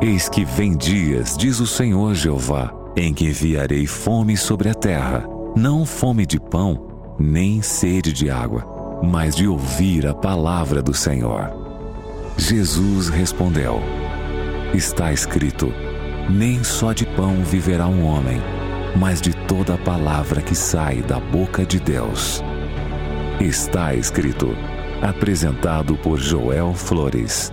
Eis que vem dias, diz o Senhor Jeová, em que enviarei fome sobre a terra, não fome de pão, nem sede de água, mas de ouvir a palavra do Senhor. Jesus respondeu: Está escrito: Nem só de pão viverá um homem, mas de toda a palavra que sai da boca de Deus. Está escrito, apresentado por Joel Flores.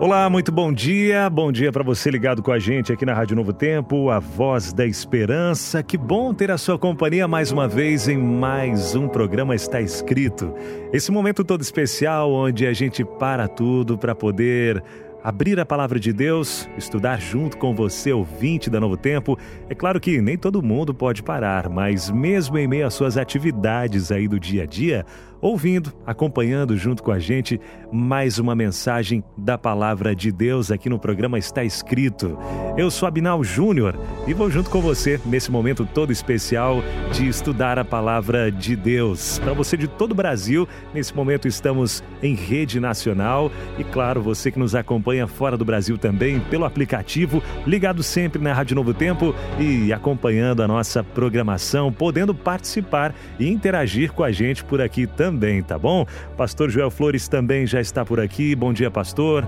Olá, muito bom dia. Bom dia para você ligado com a gente aqui na Rádio Novo Tempo, a voz da esperança. Que bom ter a sua companhia mais uma vez em mais um programa Está Escrito. Esse momento todo especial onde a gente para tudo para poder abrir a palavra de Deus, estudar junto com você, ouvinte da Novo Tempo. É claro que nem todo mundo pode parar, mas mesmo em meio às suas atividades aí do dia a dia, ouvindo, acompanhando junto com a gente mais uma mensagem da palavra de Deus aqui no programa Está Escrito. Eu sou Abinal Júnior e vou junto com você nesse momento todo especial de estudar a palavra de Deus. Para você de todo o Brasil, nesse momento estamos em rede nacional e claro, você que nos acompanha fora do Brasil também pelo aplicativo, ligado sempre na Rádio Novo Tempo e acompanhando a nossa programação, podendo participar e interagir com a gente por aqui também, tá bom? Pastor Joel Flores também já está por aqui. Bom dia, pastor.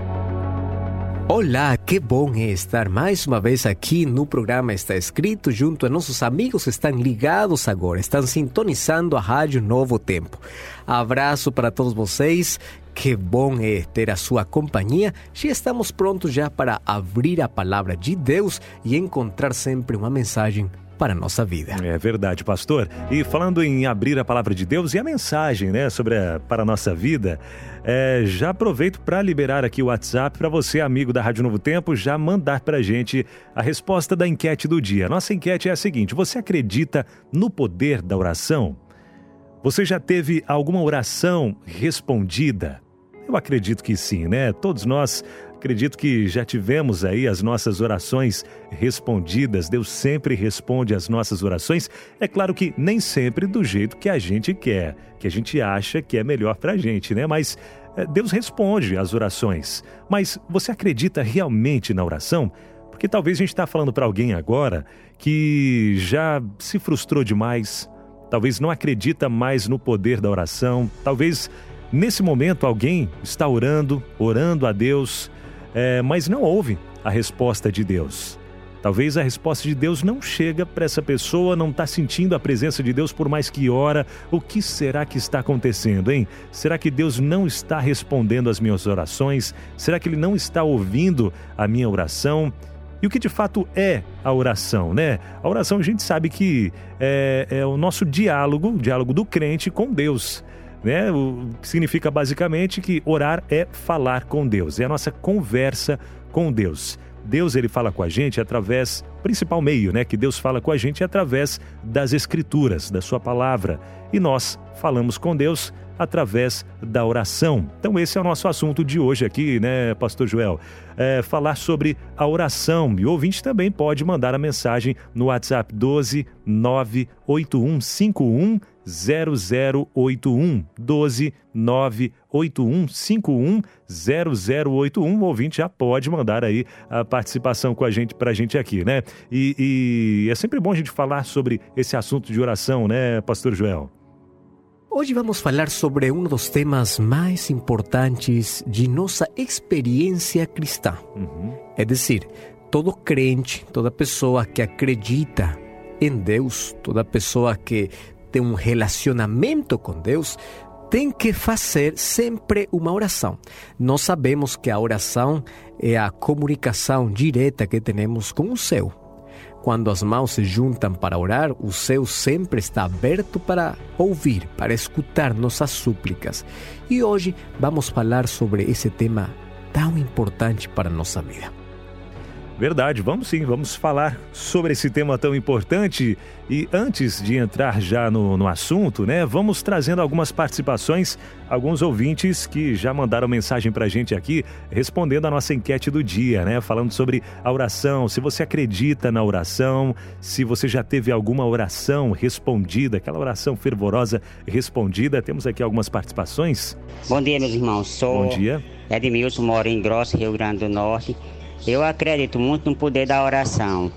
Olá, que bom estar mais uma vez aqui no programa Está Escrito junto a nossos amigos que estão ligados agora, estão sintonizando a Rádio Novo Tempo. Abraço para todos vocês, que bom é ter a sua companhia. Já estamos prontos já para abrir a palavra de Deus e encontrar sempre uma mensagem para a nossa vida. É verdade, pastor. E falando em abrir a palavra de Deus e a mensagem, né, sobre a, para a nossa vida, é, já aproveito para liberar aqui o WhatsApp para você, amigo da Rádio Novo Tempo, já mandar para a gente a resposta da enquete do dia. Nossa enquete é a seguinte: você acredita no poder da oração? Você já teve alguma oração respondida? Eu acredito que sim, né? Todos nós Acredito que já tivemos aí as nossas orações respondidas. Deus sempre responde às nossas orações. É claro que nem sempre do jeito que a gente quer, que a gente acha que é melhor para a gente, né? Mas é, Deus responde às orações. Mas você acredita realmente na oração? Porque talvez a gente está falando para alguém agora que já se frustrou demais, talvez não acredita mais no poder da oração, talvez nesse momento alguém está orando, orando a Deus, é, mas não ouve a resposta de Deus. Talvez a resposta de Deus não chega para essa pessoa, não está sentindo a presença de Deus por mais que ora. O que será que está acontecendo, hein? Será que Deus não está respondendo às minhas orações? Será que Ele não está ouvindo a minha oração? E o que de fato é a oração, né? A oração a gente sabe que é, é o nosso diálogo, o diálogo do crente com Deus né? O significa basicamente que orar é falar com Deus, é a nossa conversa com Deus. Deus ele fala com a gente através, principal meio, né, que Deus fala com a gente é através das escrituras, da sua palavra. E nós falamos com Deus através da oração. Então esse é o nosso assunto de hoje aqui, né, pastor Joel? É, falar sobre a oração. E o ouvinte também pode mandar a mensagem no WhatsApp 12 98151 0081 12 98151 0081. O ouvinte já pode mandar aí a participação com a gente para a gente aqui, né? E, e é sempre bom a gente falar sobre esse assunto de oração, né, Pastor Joel? Hoje vamos falar sobre um dos temas mais importantes de nossa experiência cristã. Uhum. É dizer, todo crente, toda pessoa que acredita em Deus, toda pessoa que tem um relacionamento com Deus, tem que fazer sempre uma oração. Nós sabemos que a oração é a comunicação direta que temos com o céu. Quando as mãos se juntam para orar, o céu sempre está aberto para ouvir, para escutar nossas súplicas. E hoje vamos falar sobre esse tema tão importante para a nossa vida. Verdade, vamos sim, vamos falar sobre esse tema tão importante. E antes de entrar já no, no assunto, né, vamos trazendo algumas participações, alguns ouvintes que já mandaram mensagem pra gente aqui, respondendo a nossa enquete do dia, né, falando sobre a oração, se você acredita na oração, se você já teve alguma oração respondida, aquela oração fervorosa respondida. Temos aqui algumas participações. Bom dia, meus irmãos. Sou Bom dia Edmilson mora em Grosso, Rio Grande do Norte. Eu acredito muito no poder da oração,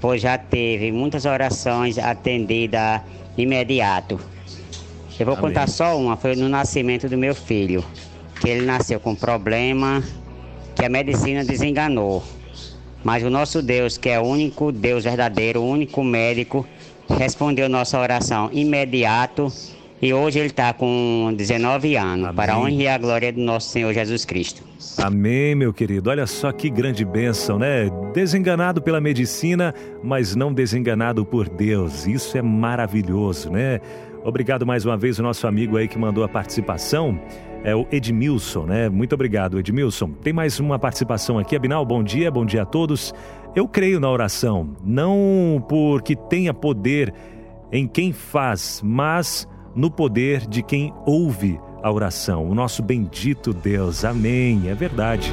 pois já teve muitas orações atendidas imediato. Eu vou Amém. contar só uma, foi no nascimento do meu filho, que ele nasceu com problema que a medicina desenganou. Mas o nosso Deus, que é o único Deus verdadeiro, o único médico, respondeu nossa oração imediato e hoje ele está com 19 anos, Amém. para a honra e a glória do nosso Senhor Jesus Cristo. Amém, meu querido. Olha só que grande bênção, né? Desenganado pela medicina, mas não desenganado por Deus. Isso é maravilhoso, né? Obrigado mais uma vez o nosso amigo aí que mandou a participação é o Edmilson, né? Muito obrigado, Edmilson. Tem mais uma participação aqui. Abinal, bom dia, bom dia a todos. Eu creio na oração, não porque tenha poder em quem faz, mas no poder de quem ouve a oração. O nosso bendito Deus. Amém. É verdade.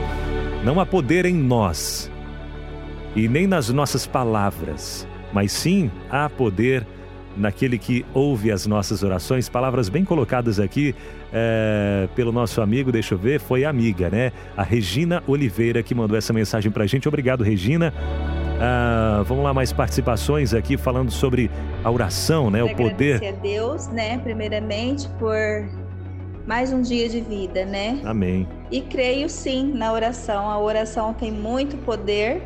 Não há poder em nós e nem nas nossas palavras, mas sim há poder naquele que ouve as nossas orações. Palavras bem colocadas aqui é, pelo nosso amigo, deixa eu ver, foi amiga, né? A Regina Oliveira que mandou essa mensagem pra gente. Obrigado, Regina. Ah, vamos lá, mais participações aqui falando sobre a oração, né? O poder. a Deus, né? Primeiramente, por mais um dia de vida, né? Amém. E creio sim na oração. A oração tem muito poder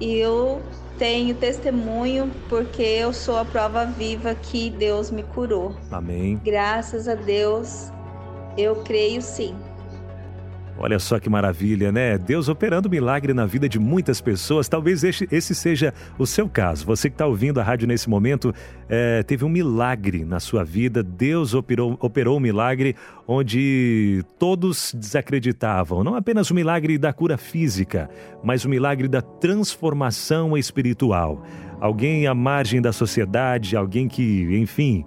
e eu tenho testemunho porque eu sou a prova viva que Deus me curou. Amém. Graças a Deus, eu creio sim. Olha só que maravilha, né? Deus operando milagre na vida de muitas pessoas. Talvez esse seja o seu caso. Você que está ouvindo a rádio nesse momento, é, teve um milagre na sua vida. Deus operou, operou um milagre onde todos desacreditavam. Não apenas o milagre da cura física, mas o milagre da transformação espiritual. Alguém à margem da sociedade, alguém que, enfim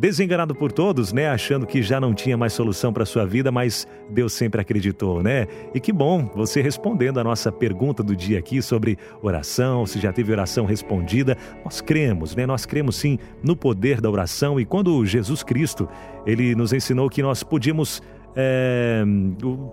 desenganado por todos, né, achando que já não tinha mais solução para sua vida, mas Deus sempre acreditou, né? E que bom você respondendo a nossa pergunta do dia aqui sobre oração, se já teve oração respondida. Nós cremos, né? Nós cremos sim no poder da oração e quando Jesus Cristo, ele nos ensinou que nós podíamos é,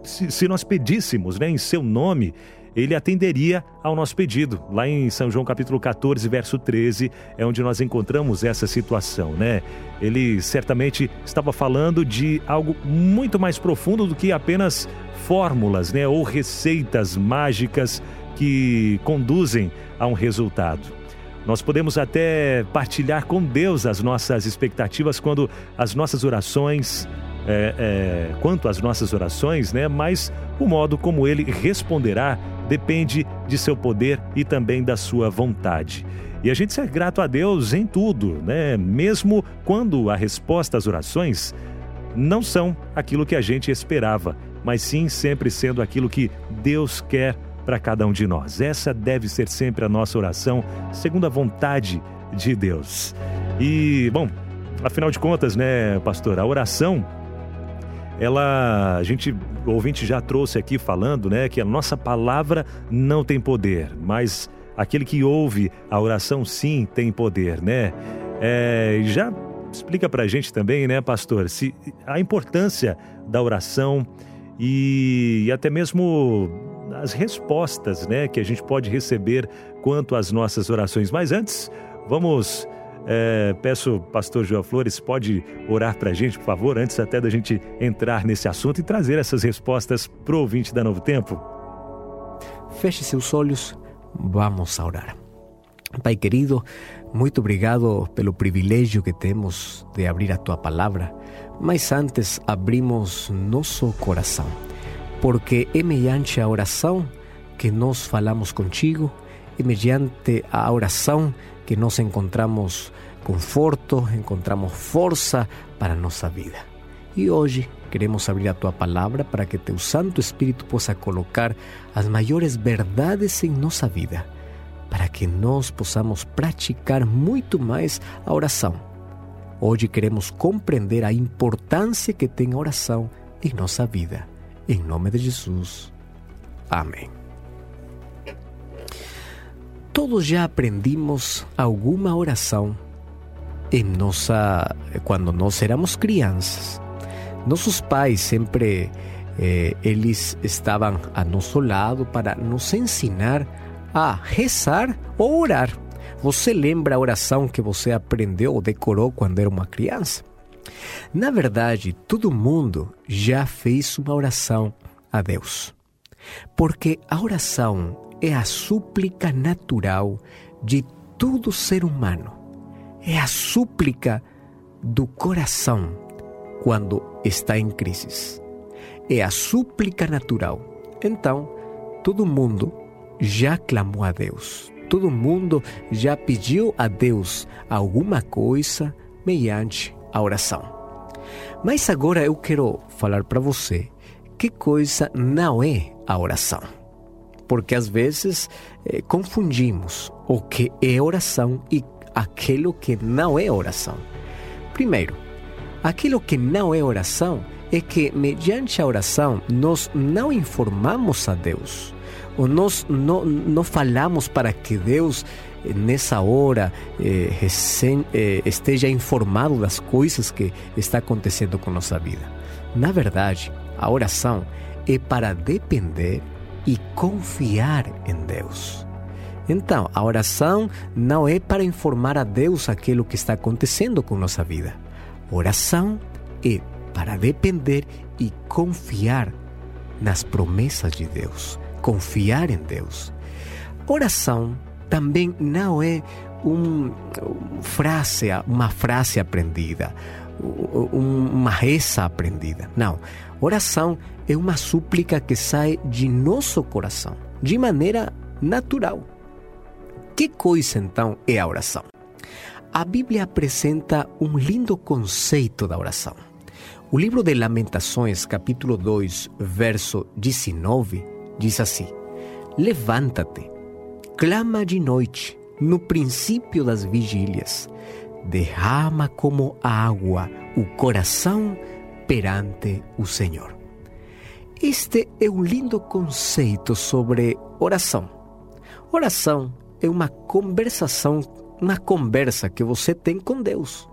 se, se nós pedíssemos, né, em seu nome, ele atenderia ao nosso pedido. Lá em São João capítulo 14, verso 13, é onde nós encontramos essa situação, né? Ele certamente estava falando de algo muito mais profundo do que apenas fórmulas, né, ou receitas mágicas que conduzem a um resultado. Nós podemos até partilhar com Deus as nossas expectativas quando as nossas orações é, é, quanto às nossas orações, né? Mas o modo como ele responderá depende de seu poder e também da sua vontade. E a gente ser grato a Deus em tudo, né? Mesmo quando a resposta às orações não são aquilo que a gente esperava, mas sim sempre sendo aquilo que Deus quer para cada um de nós. Essa deve ser sempre a nossa oração, segundo a vontade de Deus. E, bom, afinal de contas, né, pastor, a oração ela a gente o ouvinte já trouxe aqui falando, né, que a nossa palavra não tem poder, mas aquele que ouve a oração sim tem poder, né? É, já explica para a gente também, né, pastor, se a importância da oração e, e até mesmo as respostas, né, que a gente pode receber quanto às nossas orações. Mas antes, vamos é, peço, pastor João Flores, pode orar para a gente, por favor, antes até da gente entrar nesse assunto e trazer essas respostas para o ouvinte da Novo Tempo? Feche seus olhos, vamos a orar. Pai querido, muito obrigado pelo privilégio que temos de abrir a tua palavra, mas antes abrimos nosso coração, porque é mediante a oração que nós falamos contigo, é mediante a oração que nos encontramos conforto, encontramos força para nossa vida. E hoje queremos abrir a tua palavra para que teu Santo Espírito possa colocar as maiores verdades em nossa vida, para que nós possamos praticar muito mais a oração. Hoje queremos compreender a importância que tem a oração em nossa vida. Em nome de Jesus. Amém. Todos já aprendimos alguma oração em nossa quando nós éramos crianças. Nossos pais sempre eh, eles estavam a nosso lado para nos ensinar a rezar ou orar. Você lembra a oração que você aprendeu ou decorou quando era uma criança? Na verdade, todo mundo já fez uma oração a Deus. Porque a oração é a súplica natural de todo ser humano. É a súplica do coração quando está em crise. É a súplica natural. Então, todo mundo já clamou a Deus. Todo mundo já pediu a Deus alguma coisa mediante a oração. Mas agora eu quero falar para você que coisa não é a oração. Porque às vezes eh, confundimos o que é oração e aquilo que não é oração. Primeiro, aquilo que não é oração é que, mediante a oração, nós não informamos a Deus, ou nós não, não falamos para que Deus, eh, nessa hora, eh, recém, eh, esteja informado das coisas que está acontecendo com nossa vida. Na verdade, a oração é para depender e confiar em Deus. Então, a oração não é para informar a Deus aquilo que está acontecendo com nossa vida. Oração é para depender e confiar nas promessas de Deus, confiar em Deus. Oração também não é um, frase, uma frase aprendida, uma reza aprendida. Não. Oração é uma súplica que sai de nosso coração, de maneira natural. Que coisa então é a oração? A Bíblia apresenta um lindo conceito da oração. O livro de Lamentações, capítulo 2, verso 19, diz assim: Levanta-te, clama de noite, no princípio das vigílias, derrama como água o coração perante o Senhor. Este é um lindo conceito sobre oração. Oração é uma conversação, uma conversa que você tem com Deus,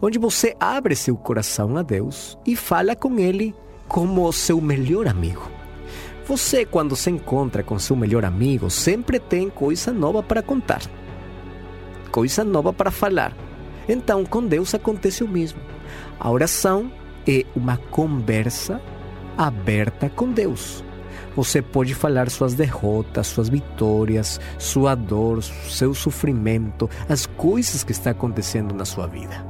onde você abre seu coração a Deus e fala com Ele como seu melhor amigo. Você, quando se encontra com seu melhor amigo, sempre tem coisa nova para contar, coisa nova para falar. Então, com Deus acontece o mesmo. A oração é uma conversa aberta com Deus. Você pode falar suas derrotas, suas vitórias, sua dor, seu sofrimento, as coisas que estão acontecendo na sua vida.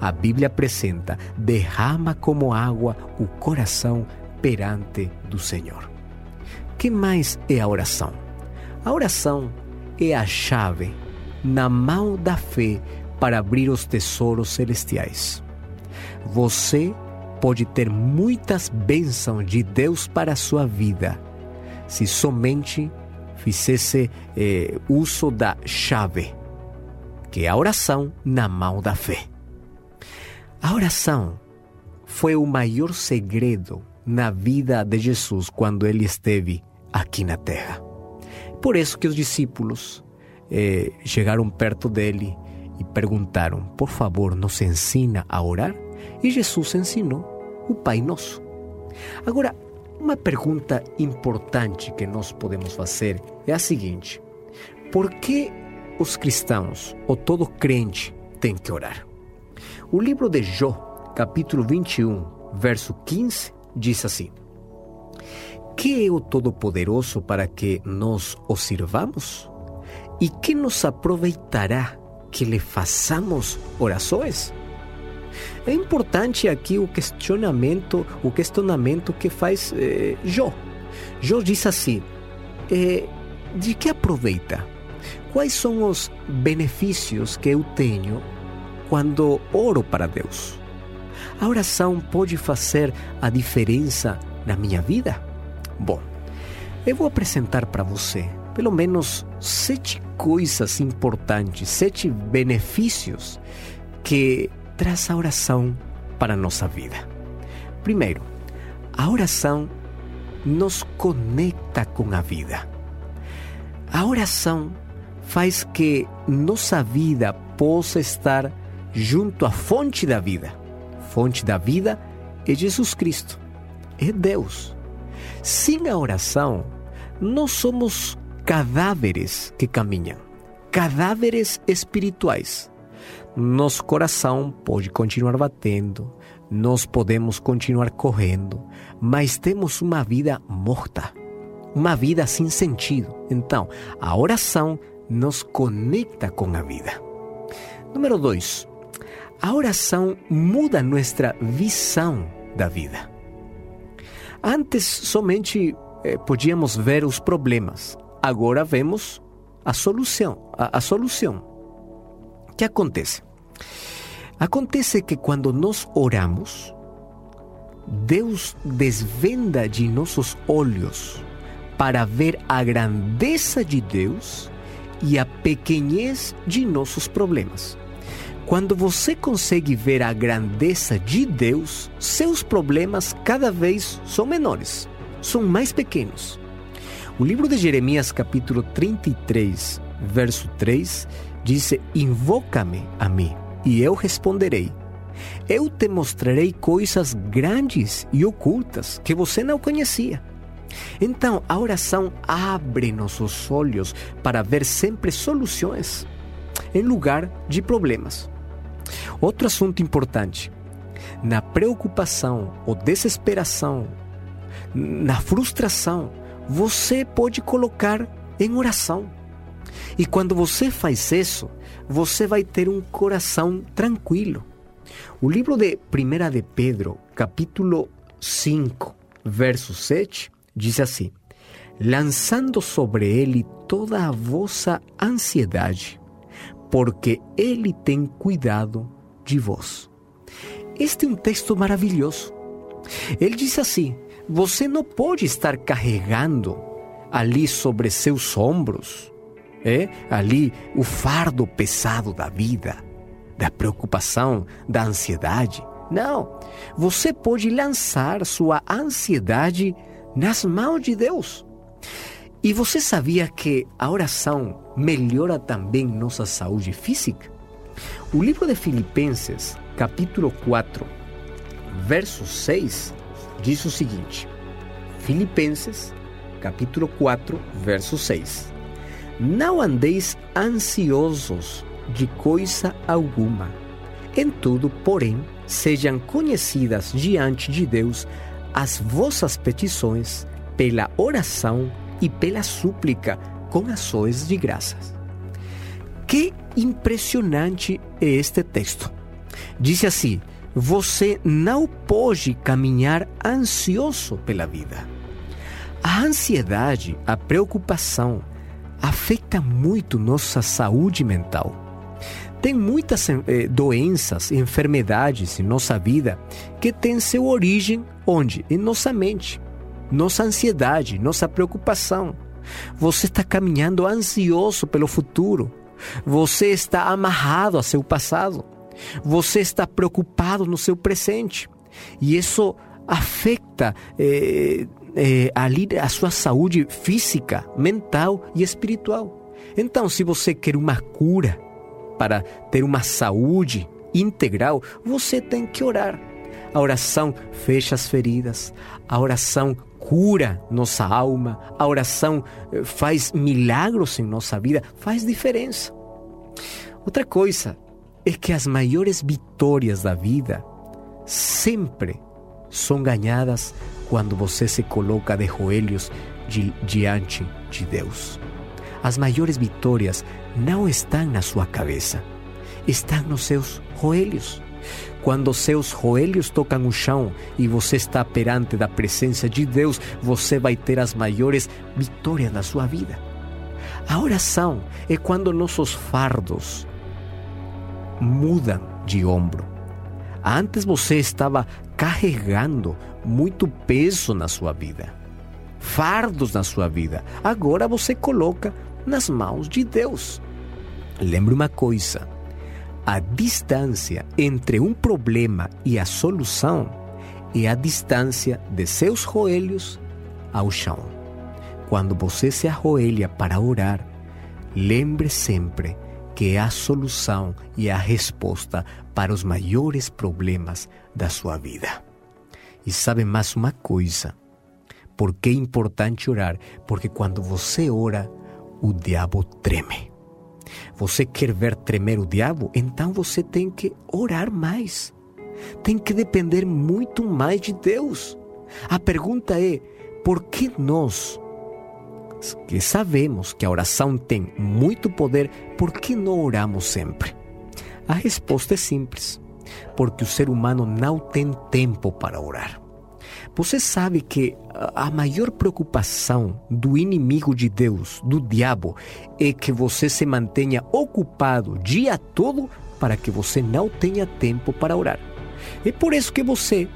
A Bíblia apresenta: derrama como água o coração perante do Senhor. Que mais é a oração? A oração é a chave na mão da fé para abrir os tesouros celestiais. Você pode ter muitas bênçãos de Deus para a sua vida se somente fizesse eh, uso da chave, que é a oração na mão da fé. A oração foi o maior segredo na vida de Jesus quando ele esteve aqui na terra. Por isso que os discípulos eh, chegaram perto dele e perguntaram: Por favor, nos ensina a orar? E Jesus ensinou o Pai Nosso. Agora, uma pergunta importante que nós podemos fazer é a seguinte: por que os cristãos, ou todo crente, tem que orar? O livro de Jó, capítulo 21, verso 15, diz assim: Que é o Todo-Poderoso para que nós o sirvamos? E que nos aproveitará que lhe façamos orações? É importante aqui o questionamento, o questionamento que faz eh, Jó. Jó diz assim: eh, de que aproveita? Quais são os benefícios que eu tenho quando oro para Deus? A oração pode fazer a diferença na minha vida? Bom, eu vou apresentar para você pelo menos sete coisas importantes, sete benefícios que traz a oração para a nossa vida. Primeiro, a oração nos conecta com a vida. A oração faz que nossa vida possa estar junto à fonte da vida. Fonte da vida é Jesus Cristo. é Deus. Sem a oração, nós somos cadáveres que caminham, cadáveres espirituais. Nosso coração pode continuar batendo, nós podemos continuar correndo, mas temos uma vida morta, uma vida sem sentido. Então, a oração nos conecta com a vida. Número dois, a oração muda nossa visão da vida. Antes somente eh, podíamos ver os problemas, agora vemos a solução. A, a solução. O que acontece? Acontece que quando nós oramos, Deus desvenda de nossos olhos para ver a grandeza de Deus e a pequenez de nossos problemas. Quando você consegue ver a grandeza de Deus, seus problemas cada vez são menores, são mais pequenos. O livro de Jeremias, capítulo 33, verso 3, diz: Invoca-me a mim, e eu responderei. Eu te mostrarei coisas grandes e ocultas que você não conhecia. Então, a oração abre nossos olhos para ver sempre soluções em lugar de problemas. Outro assunto importante: na preocupação ou desesperação, na frustração, você pode colocar em oração. E quando você faz isso, você vai ter um coração tranquilo. O livro de 1 de Pedro, capítulo 5, verso 7, diz assim: Lançando sobre ele toda a vossa ansiedade, porque Ele tem cuidado de vós. Este é um texto maravilhoso. Ele diz assim: você não pode estar carregando ali sobre seus ombros, é? ali o fardo pesado da vida, da preocupação, da ansiedade. Não, você pode lançar sua ansiedade nas mãos de Deus. E você sabia que a oração melhora também nossa saúde física? O livro de Filipenses, capítulo 4, verso 6, diz o seguinte: Filipenses, capítulo 4, verso 6. Não andeis ansiosos de coisa alguma. Em tudo, porém, sejam conhecidas diante de Deus as vossas petições pela oração e pela súplica com ações de graças. Que impressionante é este texto. Diz assim: você não pode caminhar ansioso pela vida. A ansiedade, a preocupação, afeta muito nossa saúde mental. Tem muitas eh, doenças, enfermidades em nossa vida que têm seu origem onde? Em nossa mente nossa ansiedade, nossa preocupação. Você está caminhando ansioso pelo futuro. Você está amarrado a seu passado. Você está preocupado no seu presente. E isso afeta eh, eh, ali a sua saúde física, mental e espiritual. Então, se você quer uma cura para ter uma saúde integral, você tem que orar. A oração fecha as feridas, a oração cura nossa alma, a oração eh, faz milagros em nossa vida, faz diferença. Outra coisa é que as maiores vitórias da vida sempre são ganhadas quando você se coloca de joelhos diante de Deus. As maiores vitórias não estão na sua cabeça, estão nos seus joelhos. Quando seus joelhos tocam o chão e você está perante da presença de Deus, você vai ter as maiores vitórias da sua vida. A oração é quando nossos fardos mudam de ombro. Antes você estava carregando muito peso na sua vida, fardos na sua vida. Agora você coloca nas mãos de Deus. Lembre uma coisa: a distância entre um problema e a solução é a distância de seus joelhos ao chão. Quando você se arroelha para orar, lembre sempre que é a solução e a resposta para os maiores problemas da sua vida. E sabe mais uma coisa? Por que é importante orar? Porque quando você ora, o diabo treme. Você quer ver tremer o diabo? Então você tem que orar mais. Tem que depender muito mais de Deus. A pergunta é: por que nós, que sabemos que a oração tem muito poder, por que não oramos sempre? A resposta é simples: porque o ser humano não tem tempo para orar. Você sabe que a maior preocupação do inimigo de Deus, do diabo, é que você se mantenha ocupado o dia todo para que você não tenha tempo para orar. É por isso que você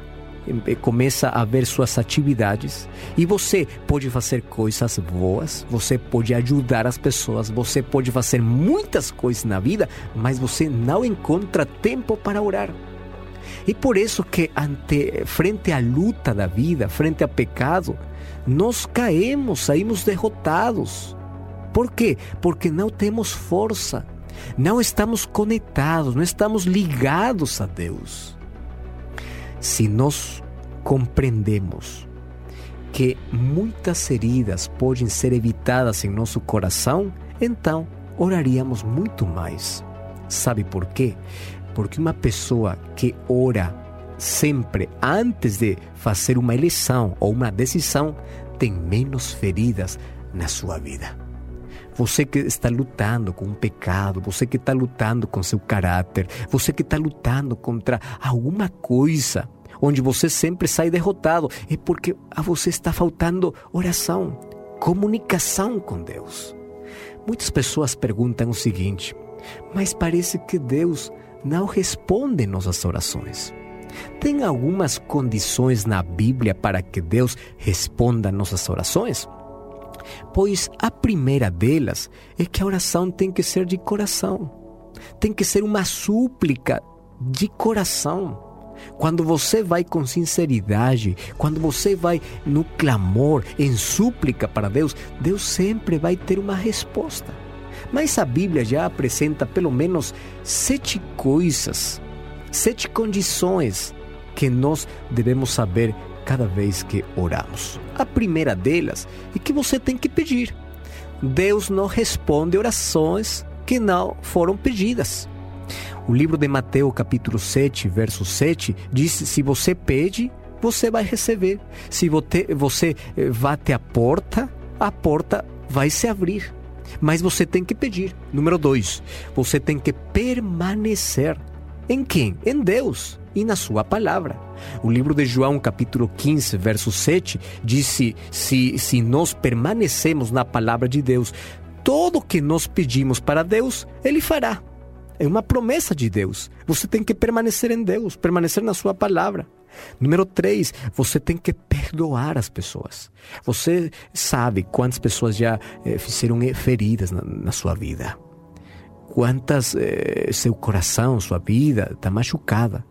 começa a ver suas atividades e você pode fazer coisas boas, você pode ajudar as pessoas, você pode fazer muitas coisas na vida, mas você não encontra tempo para orar. E por isso que ante frente à luta da vida, frente ao pecado, nós caímos, saímos derrotados. Por quê? Porque não temos força, não estamos conectados, não estamos ligados a Deus. Se nós compreendemos que muitas heridas podem ser evitadas em nosso coração, então oraríamos muito mais. Sabe por quê? Porque uma pessoa que ora sempre antes de fazer uma eleição ou uma decisão tem menos feridas na sua vida. Você que está lutando com um pecado, você que está lutando com seu caráter, você que está lutando contra alguma coisa onde você sempre sai derrotado, é porque a você está faltando oração, comunicação com Deus. Muitas pessoas perguntam o seguinte: mas parece que Deus não responde nossas orações. Tem algumas condições na Bíblia para que Deus responda nossas orações? Pois a primeira delas é que a oração tem que ser de coração. Tem que ser uma súplica de coração. Quando você vai com sinceridade, quando você vai no clamor, em súplica para Deus, Deus sempre vai ter uma resposta. Mas a Bíblia já apresenta pelo menos sete coisas, sete condições que nós devemos saber cada vez que oramos. A primeira delas é que você tem que pedir. Deus não responde orações que não foram pedidas. O livro de Mateus, capítulo 7, verso 7, diz: Se você pede, você vai receber. Se você, eh, bate a porta, a porta vai se abrir mas você tem que pedir. Número dois, você tem que permanecer. Em quem? Em Deus e na sua palavra. O livro de João, capítulo 15, verso 7, diz: se, se nós permanecemos na palavra de Deus, tudo que nós pedimos para Deus, Ele fará. É uma promessa de Deus. Você tem que permanecer em Deus, permanecer na sua palavra. Número três, você tem que perdoar as pessoas. Você sabe quantas pessoas já eh, fizeram feridas na, na, sua vida. Quantas eh, seu coração, sua vida está machucada.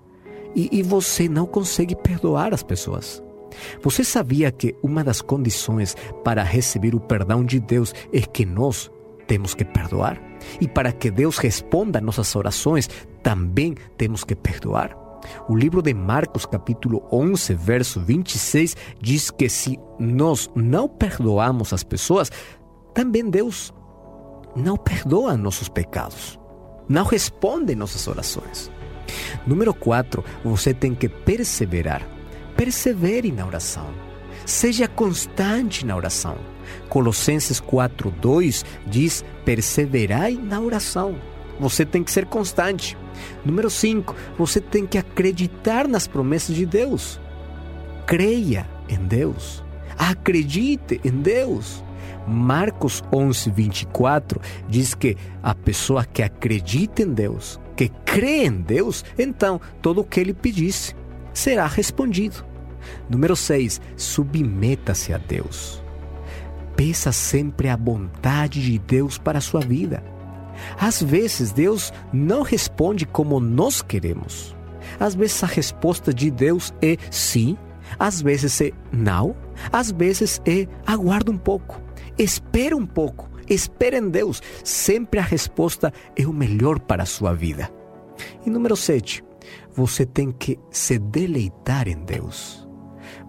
E, e você não consegue perdoar as pessoas. Você sabia que uma das condições para receber o perdão de Deus é que nós temos que perdoar? E para que Deus responda nossas orações, também temos que perdoar? O livro de Marcos, capítulo 11, verso 26, diz que se nós não perdoamos as pessoas, também Deus não perdoa nossos pecados, não responde nossas orações. Número 4, você tem que perseverar. Persevere na oração. Seja constante na oração. Colossenses 4:2 diz: "Perseverai na oração". Você tem que ser constante. Número 5, você tem que acreditar nas promessas de Deus. Creia em Deus. Acredite em Deus. Marcos 11, 24 diz que a pessoa que acredita em Deus, que crê em Deus, então todo o que ele pedisse será respondido. Número 6, submeta-se a Deus. Peça sempre a vontade de Deus para a sua vida. Às vezes Deus não responde como nós queremos. Às vezes a resposta de Deus é sim, às vezes é não, às vezes é aguarda um pouco, espera um pouco, espera em Deus. Sempre a resposta é o melhor para a sua vida. E número 7, você tem que se deleitar em Deus.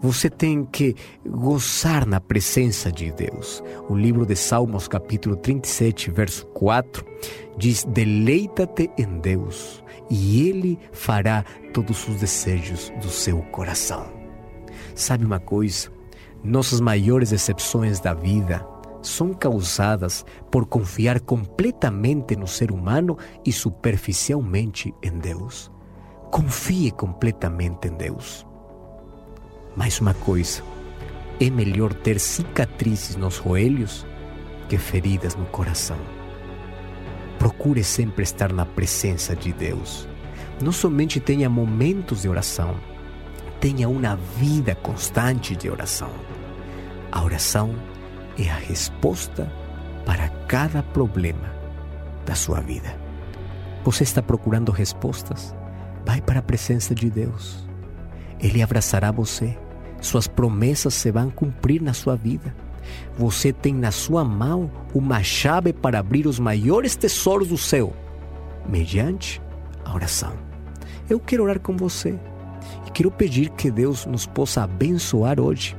Você tem que gozar na presença de Deus. O livro de Salmos, capítulo 37, verso 4, diz: Deleita-te em Deus, e Ele fará todos os desejos do seu coração. Sabe uma coisa? Nossas maiores decepções da vida são causadas por confiar completamente no ser humano e superficialmente em Deus. Confie completamente em Deus. Mais uma coisa, é melhor ter cicatrizes nos joelhos que feridas no coração. Procure sempre estar na presença de Deus. Não somente tenha momentos de oração, tenha uma vida constante de oração. A oração é a resposta para cada problema da sua vida. Você está procurando respostas? Vai para a presença de Deus. Ele abraçará você. Suas promessas se vão cumprir na sua vida. Você tem na sua mão uma chave para abrir os maiores tesouros do céu, mediante a oração. Eu quero orar com você e quero pedir que Deus nos possa abençoar hoje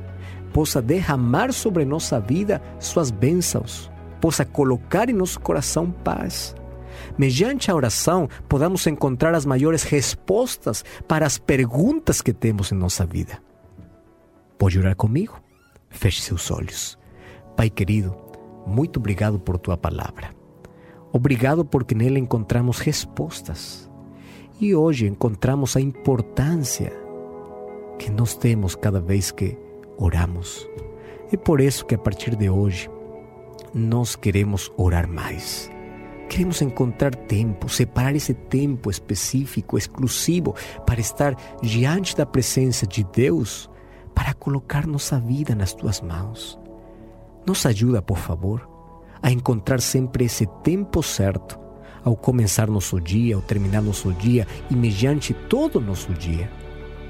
possa derramar sobre nossa vida suas bênçãos, possa colocar em nosso coração paz. Mediante a oração, podamos encontrar as maiores respostas para as perguntas que temos em nossa vida. Pode orar comigo? Feche seus olhos. Pai querido, muito obrigado por tua palavra. Obrigado porque nela encontramos respostas. E hoje encontramos a importância que nós temos cada vez que oramos. É por isso que a partir de hoje nós queremos orar mais. Queremos encontrar tempo, separar esse tempo específico, exclusivo, para estar diante da presença de Deus, para colocar nossa vida nas tuas mãos. Nos ajuda, por favor, a encontrar sempre esse tempo certo, ao começar nosso dia, ao terminar nosso dia e mediante todo nosso dia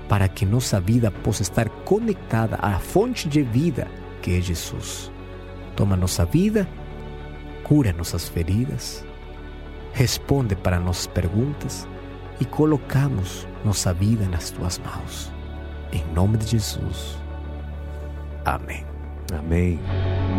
para que nossa vida possa estar conectada à fonte de vida que é Jesus. Toma nossa vida, cura nossas feridas, responde para nossas perguntas e colocamos nossa vida nas tuas mãos. Em nome de Jesus. Amém. Amém.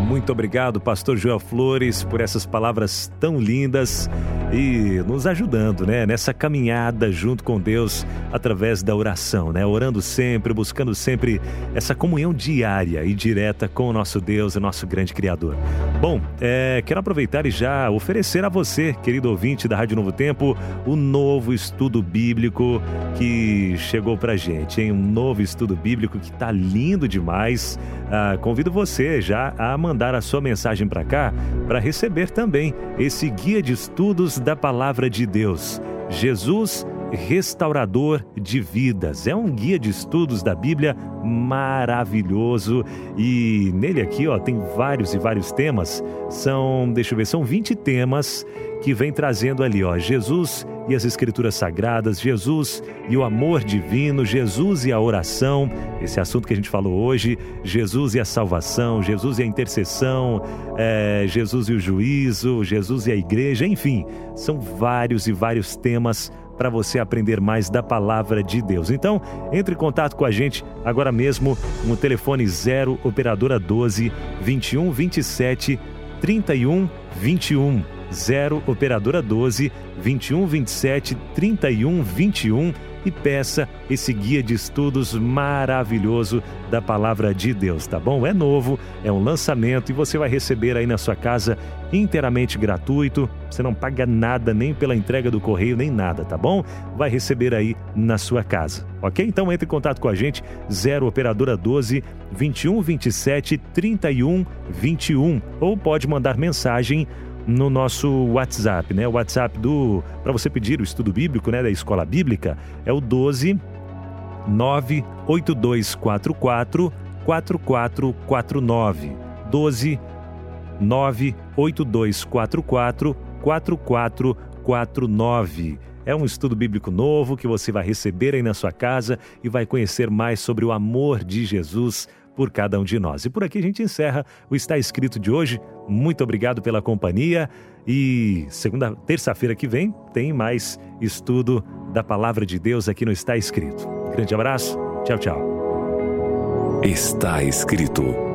Muito obrigado, Pastor Joel Flores, por essas palavras tão lindas e nos ajudando, né, nessa caminhada junto com Deus através da oração, né, orando sempre, buscando sempre essa comunhão diária e direta com o nosso Deus e nosso grande Criador. Bom, é, quero aproveitar e já oferecer a você, querido ouvinte da Rádio Novo Tempo, o novo estudo bíblico que chegou pra gente, hein? Um novo estudo bíblico que tá lindo demais. Ah, convido você já a mandar a sua mensagem para cá para receber também esse guia de estudos da palavra de Deus. Jesus restaurador de vidas. É um guia de estudos da Bíblia maravilhoso e nele aqui, ó, tem vários e vários temas. São, deixa eu ver, são 20 temas que vem trazendo ali, ó, Jesus e as Escrituras Sagradas, Jesus e o amor divino, Jesus e a oração, esse assunto que a gente falou hoje, Jesus e a salvação, Jesus e a intercessão, é, Jesus e o juízo, Jesus e a igreja, enfim, são vários e vários temas para você aprender mais da palavra de Deus. Então, entre em contato com a gente agora mesmo no telefone 0 operadora 12 21 27 31 21 0 operadora 12 21 27 31 21 e peça esse guia de estudos maravilhoso da palavra de Deus, tá bom? É novo, é um lançamento e você vai receber aí na sua casa inteiramente gratuito. Você não paga nada nem pela entrega do correio nem nada, tá bom? Vai receber aí na sua casa. OK? Então entre em contato com a gente 0 operadora 12 21 27 31 21 ou pode mandar mensagem no nosso WhatsApp, né? O WhatsApp do para você pedir o estudo bíblico, né, da escola bíblica é o 12 98244 4449. 12 98244 4449. É um estudo bíblico novo que você vai receber aí na sua casa e vai conhecer mais sobre o amor de Jesus por cada um de nós. E por aqui a gente encerra o Está Escrito de hoje. Muito obrigado pela companhia e segunda, terça-feira que vem tem mais estudo da palavra de Deus aqui no Está Escrito. Grande abraço, tchau, tchau. está escrito.